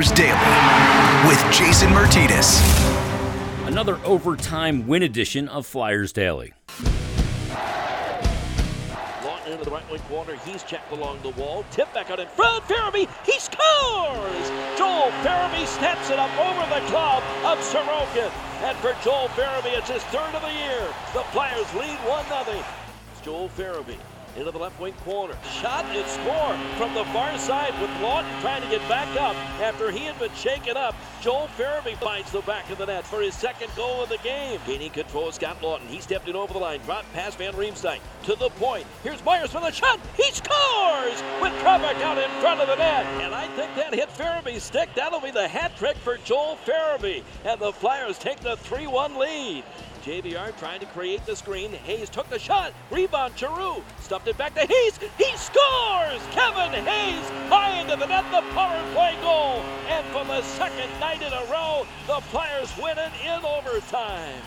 Flyers Daily with Jason Myrtetus. Another overtime win edition of Flyers Daily. Long into the right wing corner. He's checked along the wall. Tip back out in front. Farabee. He scores! Joel Farabee snaps it up over the glove of Sorokin. And for Joel Farabee, it's his third of the year. The Flyers lead 1 0. Joel Farabee into the left wing corner. Shot and score from the far side with Laughton trying to get back up after he had been shaken up. Joel Farabee finds the back of the net for his second goal of the game. Gaining control, Scott Laughton. He stepped in over the line, dropped past Van Riemsdyk to the point. Here's Myers for the shot. He scores with Trebek out in front of the net. And I think that hit Farabee's stick. That'll be the hat trick for Joel Farabee. And the Flyers take the 3 1 lead. JVR trying to create the screen. Hayes took the shot. Rebound, Giroux. Stuffed it back to Hayes. He scores! Kevin Hayes high into the net, the power play goal. And for the second night in a row, the Flyers win it in overtime.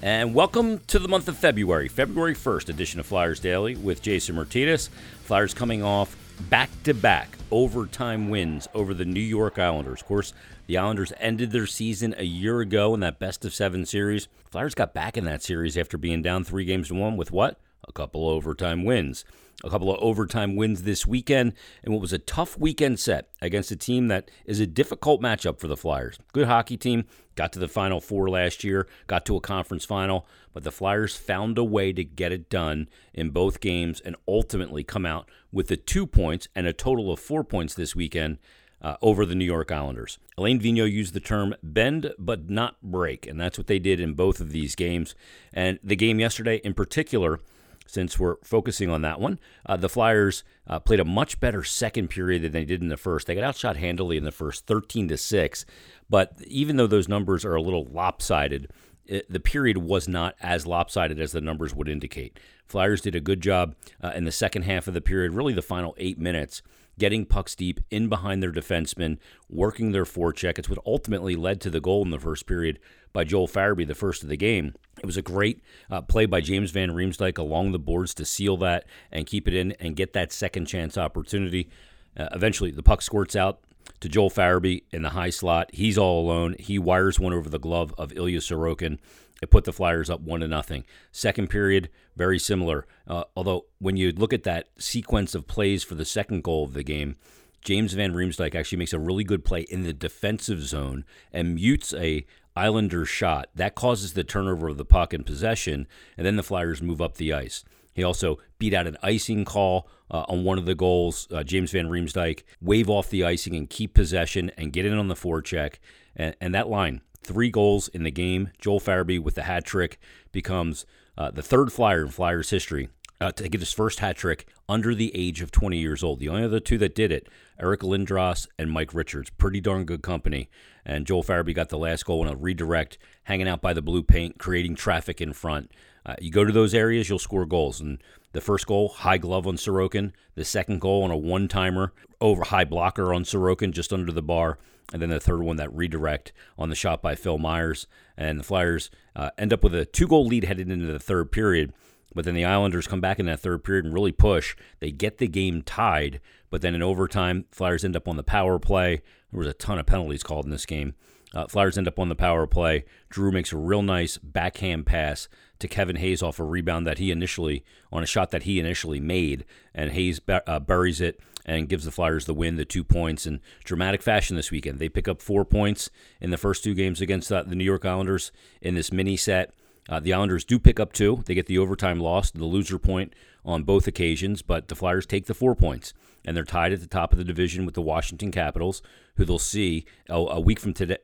And welcome to the month of February, February 1st edition of Flyers Daily with Jason Myrtetus. Flyers coming off back to back overtime wins over the New York Islanders. Of course, the Islanders ended their season a year ago in that best of seven series. Flyers got back in that series after being down three games to one with what? A couple overtime wins. A couple of overtime wins this weekend, and what was a tough weekend set against a team that is a difficult matchup for the Flyers. Good hockey team, got to the Final Four last year, got to a conference final, but the Flyers found a way to get it done in both games and ultimately come out with the two points and a total of four points this weekend uh, over the New York Islanders. Alain Vigneault used the term bend but not break, and that's what they did in both of these games. And the game yesterday in particular, since we're focusing on that one, uh, the Flyers uh, played a much better second period than they did in the first. They got outshot handily in the first, 13 to 6. But even though those numbers are a little lopsided, it, the period was not as lopsided as the numbers would indicate. Flyers did a good job uh, in the second half of the period, really the final eight minutes, getting pucks deep in behind their defensemen, working their forecheck. It's what ultimately led to the goal in the first period by Joel Farabee, the first of the game. It was a great uh, play by James Van Riemsdyk along the boards to seal that and keep it in and get that second chance opportunity. Uh, eventually, the puck squirts out to Joel Farabee in the high slot. He's all alone. He wires one over the glove of Ilya Sorokin. It put the Flyers up one to nothing. Second period, very similar. Uh, although when you look at that sequence of plays for the second goal of the game, James Van Riemsdyk actually makes a really good play in the defensive zone and mutes a Islander shot. That causes the turnover of the puck in possession, and then the Flyers move up the ice. He also beat out an icing call uh, on one of the goals. Uh, James Van Riemsdyk wave off the icing and keep possession and get in on the forecheck. And, and that line, three goals in the game. Joel Farabee with the hat trick becomes uh, the third Flyer in Flyers history uh, to get his first hat trick under the age of 20 years old. The only other two that did it, Eric Lindros and Mike Richards. Pretty darn good company. And Joel Farabee got the last goal in a redirect, hanging out by the blue paint, creating traffic in front. Uh, you go to those areas, you'll score goals. And the first goal, high glove on Sorokin. The second goal on a one timer, over high blocker on Sorokin, just under the bar. And then the third one, that redirect on the shot by Phil Myers. And the Flyers uh, end up with a two goal lead headed into the third period. But then the Islanders come back in that third period and really push. They get the game tied. But then in overtime, Flyers end up on the power play. There was a ton of penalties called in this game. Uh, Flyers end up on the power play. Giroux makes a real nice backhand pass to Kevin Hayes off a rebound that he initially, on a shot that he initially made. And Hayes uh, buries it and gives the Flyers the win, the two points in dramatic fashion this weekend. They pick up four points in the first two games against uh, the New York Islanders in this mini set. Uh, the Islanders do pick up two. They get the overtime loss, the loser point on both occasions, but the Flyers take the four points, and they're tied at the top of the division with the Washington Capitals, who they'll see a, a week from today,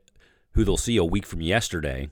who they'll see a week from yesterday.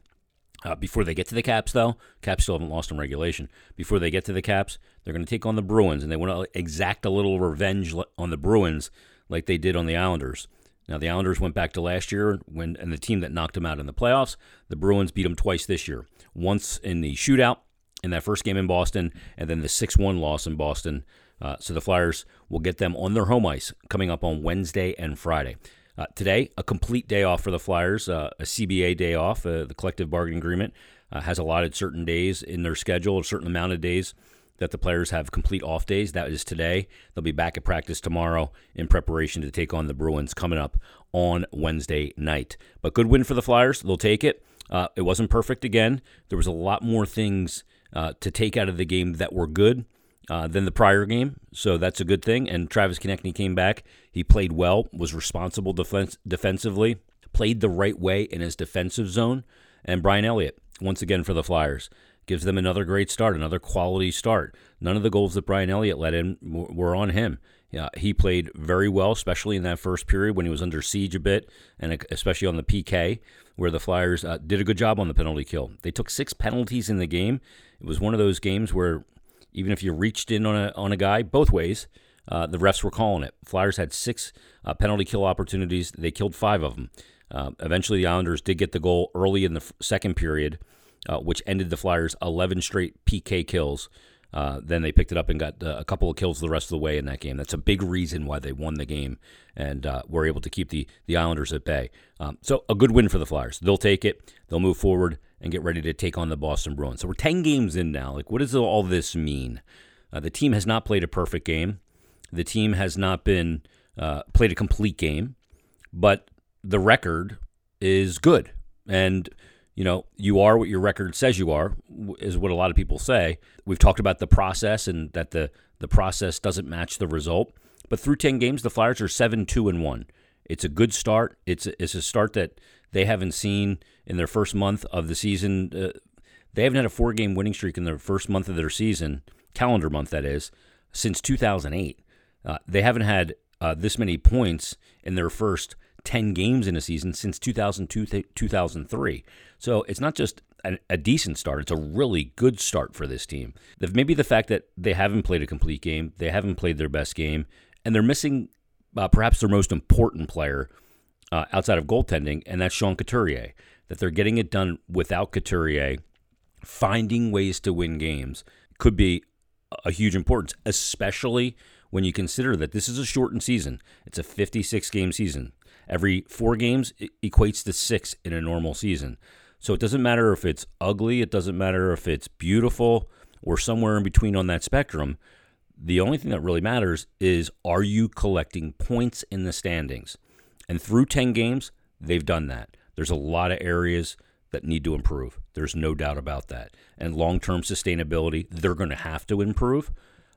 Uh, before they get to the Caps, though, Caps still haven't lost in regulation. Before they get to the Caps, they're going to take on the Bruins, and they want to exact a little revenge on the Bruins like they did on the Islanders. Now the Islanders went back to last year when and the team that knocked them out in the playoffs. The Bruins beat them twice this year. Once in the shootout in that first game in Boston, and then the six-one loss in Boston. Uh, so the Flyers will get them on their home ice coming up on Wednesday and Friday. Uh, today, a complete day off for the Flyers, uh, a CBA day off. Uh, the collective bargaining agreement uh, has allotted certain days in their schedule, a certain amount of days that the players have complete off days. That is today. They'll be back at practice tomorrow in preparation to take on the Bruins coming up on Wednesday night. But good win for the Flyers. They'll take it. Uh, it wasn't perfect again. There was a lot more things uh, to take out of the game that were good uh, than the prior game, so that's a good thing. And Travis Konecny came back. He played well, was responsible defense- defensively, played the right way in his defensive zone. And Brian Elliott, once again for the Flyers, gives them another great start, another quality start. None of the goals that Brian Elliott let in were on him. Yeah, he played very well, especially in that first period when he was under siege a bit, and especially on the PK, where the Flyers uh, did a good job on the penalty kill. They took six penalties in the game. It was one of those games where even if you reached in on a on a guy both ways, uh, the refs were calling it. Flyers had six uh, penalty kill opportunities. They killed five of them. Uh, eventually, the Islanders did get the goal early in the f- second period, uh, which ended the Flyers' 11 straight PK kills. Uh, then they picked it up and got uh, a couple of kills the rest of the way in that game. That's a big reason why they won the game and uh, were able to keep the, the Islanders at bay. Um, so a good win for the Flyers. They'll take it. They'll move forward and get ready to take on the Boston Bruins. So we're 10 games in now. Like, what does all this mean? Uh, the team has not played a perfect game. The team has not been uh, played a complete game, but the record is good. And you know, you are what your record says you are, is what a lot of people say. We've talked about the process and that the the process doesn't match the result. But through 10 games, the Flyers are 7 2 and 1. It's a good start. It's a, it's a start that they haven't seen in their first month of the season. Uh, they haven't had a four game winning streak in their first month of their season, calendar month that is, since 2008. Uh, they haven't had uh, this many points in their first 10 games in a season since 2002 2003. So it's not just a, a, decent start, it's a really good start for this team. Maybe the fact that they haven't played a complete game, they haven't played their best game, and they're missing uh, perhaps their most important player uh, outside of goaltending, and that's Sean Couturier. That they're getting it done without Couturier, finding ways to win games could be a huge importance, especially when you consider that this is a shortened season. It's a 56 game season. Every four games equates to six in a normal season. So it doesn't matter if it's ugly, it doesn't matter if it's beautiful or somewhere in between on that spectrum. The only thing that really matters is are you collecting points in the standings? And through 10 games, they've done that. There's a lot of areas that need to improve. There's no doubt about that. And long term sustainability, they're going to have to improve.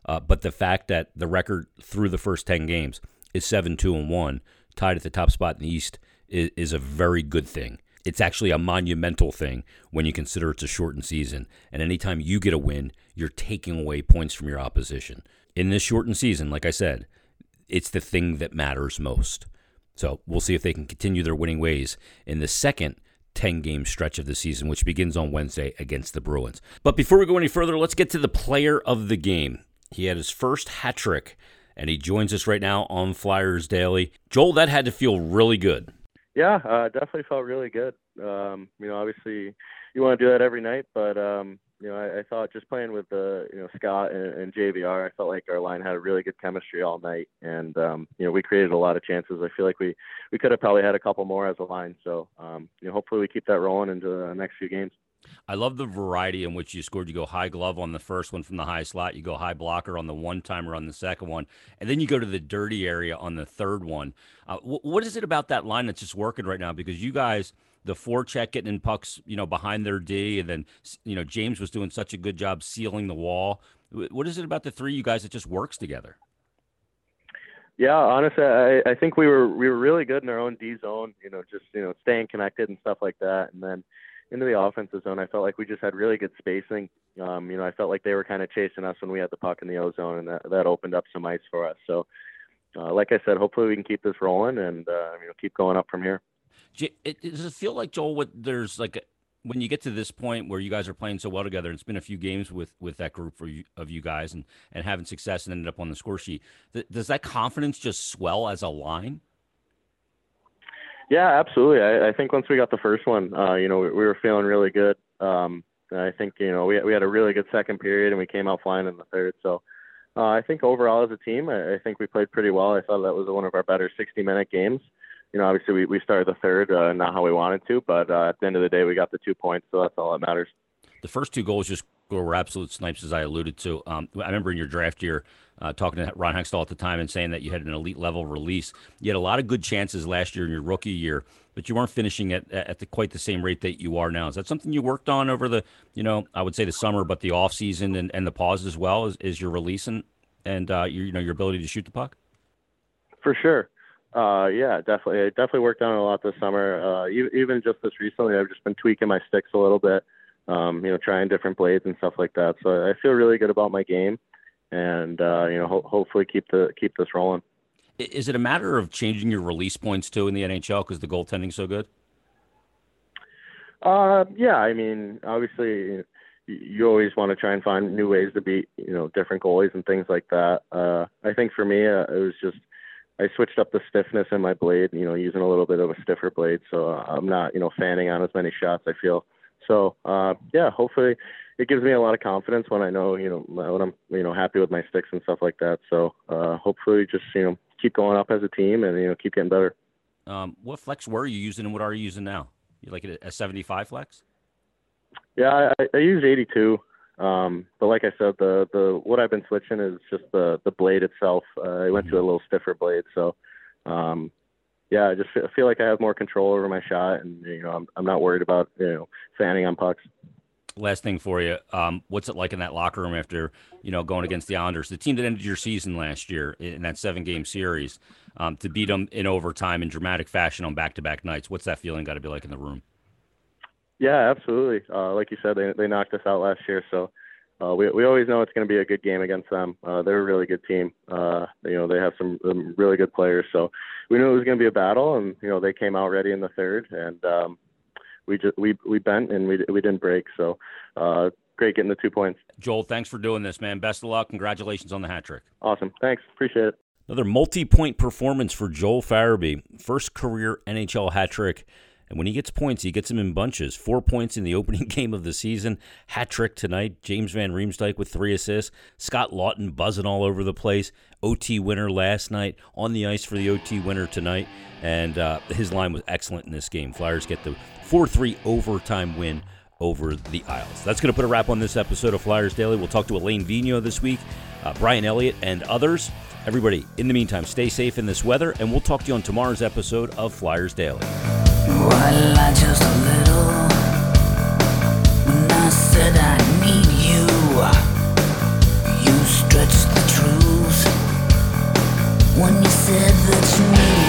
Uh, but the fact that the record through the first 10 games is 7 2 and 1 tied at the top spot in the East is, is a very good thing. It's actually a monumental thing when you consider it's a shortened season. And anytime you get a win, you're taking away points from your opposition. In this shortened season, like I said, it's the thing that matters most. So we'll see if they can continue their winning ways in the second 10 game stretch of the season, which begins on Wednesday against the Bruins. But before we go any further, let's get to the player of the game. He had his first hat trick and he joins us right now on Flyers Daily. Joel, that had to feel really good. Yeah, uh, definitely felt really good. Um, you know, obviously you want to do that every night, but um, you know, I, I thought just playing with the you know Scott and, and JVR, I felt like our line had a really good chemistry all night, and um, you know we created a lot of chances. I feel like we we could have probably had a couple more as a line. So um, you know, hopefully we keep that rolling into the next few games. I love the variety in which you scored. You go high glove on the first one from the high slot. You go high blocker on the one timer on the second one, and then you go to the dirty area on the third one. Uh, what is it about that line that's just working right now? Because you guys, the forecheck getting in pucks, you know, behind their D, and then you know James was doing such a good job sealing the wall. What is it about the three you guys that just works together? Yeah, honestly, I, I think we were we were really good in our own D zone. You know, just you know staying connected and stuff like that, and then into the offensive zone, I felt like we just had really good spacing. Um, you know, I felt like they were kind of chasing us when we had the puck in the O zone, and that, that opened up some ice for us. So, uh, like I said, hopefully we can keep this rolling and uh, you know keep going up from here. Does it feel like Joel? What there's like a, when you get to this point where you guys are playing so well together, and it's been a few games with with that group for you, of you guys, and and having success and ended up on the score sheet. Th- does that confidence just swell as a line? Yeah, absolutely. I, I think once we got the first one, uh, you know, we, we were feeling really good. Um, I think you know we we had a really good second period and we came out flying in the third. So uh, I think overall as a team, I, I think we played pretty well. I thought that was one of our better 60 minute games. You know, obviously we, we started the third uh, not how we wanted to, but uh, at the end of the day we got the two points, so that's all that matters. The first two goals just were absolute snipes, as I alluded to. Um, I remember in your draft year uh, talking to Ron Hextall at the time and saying that you had an elite level release. You had a lot of good chances last year in your rookie year, but you weren't finishing at at the, quite the same rate that you are now. Is that something you worked on over the, you know, I would say the summer, but the off season and, and the pause as well? Is, is your release and and uh, your, you know your ability to shoot the puck? For sure. Uh, yeah, definitely. I definitely worked on it a lot this summer. Uh, even just this recently, I've just been tweaking my sticks a little bit. Um, you know, trying different blades and stuff like that. So I feel really good about my game, and uh, you know, ho- hopefully keep the keep this rolling. Is it a matter of changing your release points too in the NHL because the goaltending's so good? Uh, yeah. I mean, obviously, you always want to try and find new ways to beat you know different goalies and things like that. Uh, I think for me, uh, it was just I switched up the stiffness in my blade, you know, using a little bit of a stiffer blade, so I'm not, you know, fanning on as many shots. I feel so. Uh, yeah, hopefully, it gives me a lot of confidence when I know, you know, when I'm, you know, happy with my sticks and stuff like that. So uh, hopefully, just you know, keep going up as a team and you know, keep getting better. Um, what flex were you using, and what are you using now? You like it a 75 flex? Yeah, I, I use 82. Um, but like I said, the the what I've been switching is just the the blade itself. Uh, I went to a little stiffer blade, so um, yeah, I just feel like I have more control over my shot, and you know, I'm I'm not worried about you know fanning on pucks. Last thing for you, um, what's it like in that locker room after you know going against the Islanders, the team that ended your season last year in that seven game series, um, to beat them in overtime in dramatic fashion on back to back nights? What's that feeling got to be like in the room? Yeah, absolutely. Uh, like you said, they they knocked us out last year, so uh, we we always know it's going to be a good game against them. Uh, they're a really good team. Uh, you know, they have some, some really good players, so we knew it was going to be a battle, and you know they came out ready in the third, and um, we just we we bent and we we didn't break. So uh, great getting the two points. Joel, thanks for doing this, man. Best of luck. Congratulations on the hat trick. Awesome. Thanks. Appreciate it. Another multi-point performance for Joel Farabee. First career NHL hat trick. And when he gets points, he gets them in bunches. Four points in the opening game of the season. Hat trick tonight. James Van Riemsdyk with three assists. Scott Laughton buzzing all over the place. OT winner last night. On the ice for the OT winner tonight. And uh, his line was excellent in this game. Flyers get the 4 3 overtime win over the Isles. That's going to put a wrap on this episode of Flyers Daily. We'll talk to Alain Vigneault this week, uh, Brian Elliott, and others. Everybody, in the meantime, stay safe in this weather, and we'll talk to you on tomorrow's episode of Flyers Daily. I just a little when I said I need you. You stretched the truth when you said that you need.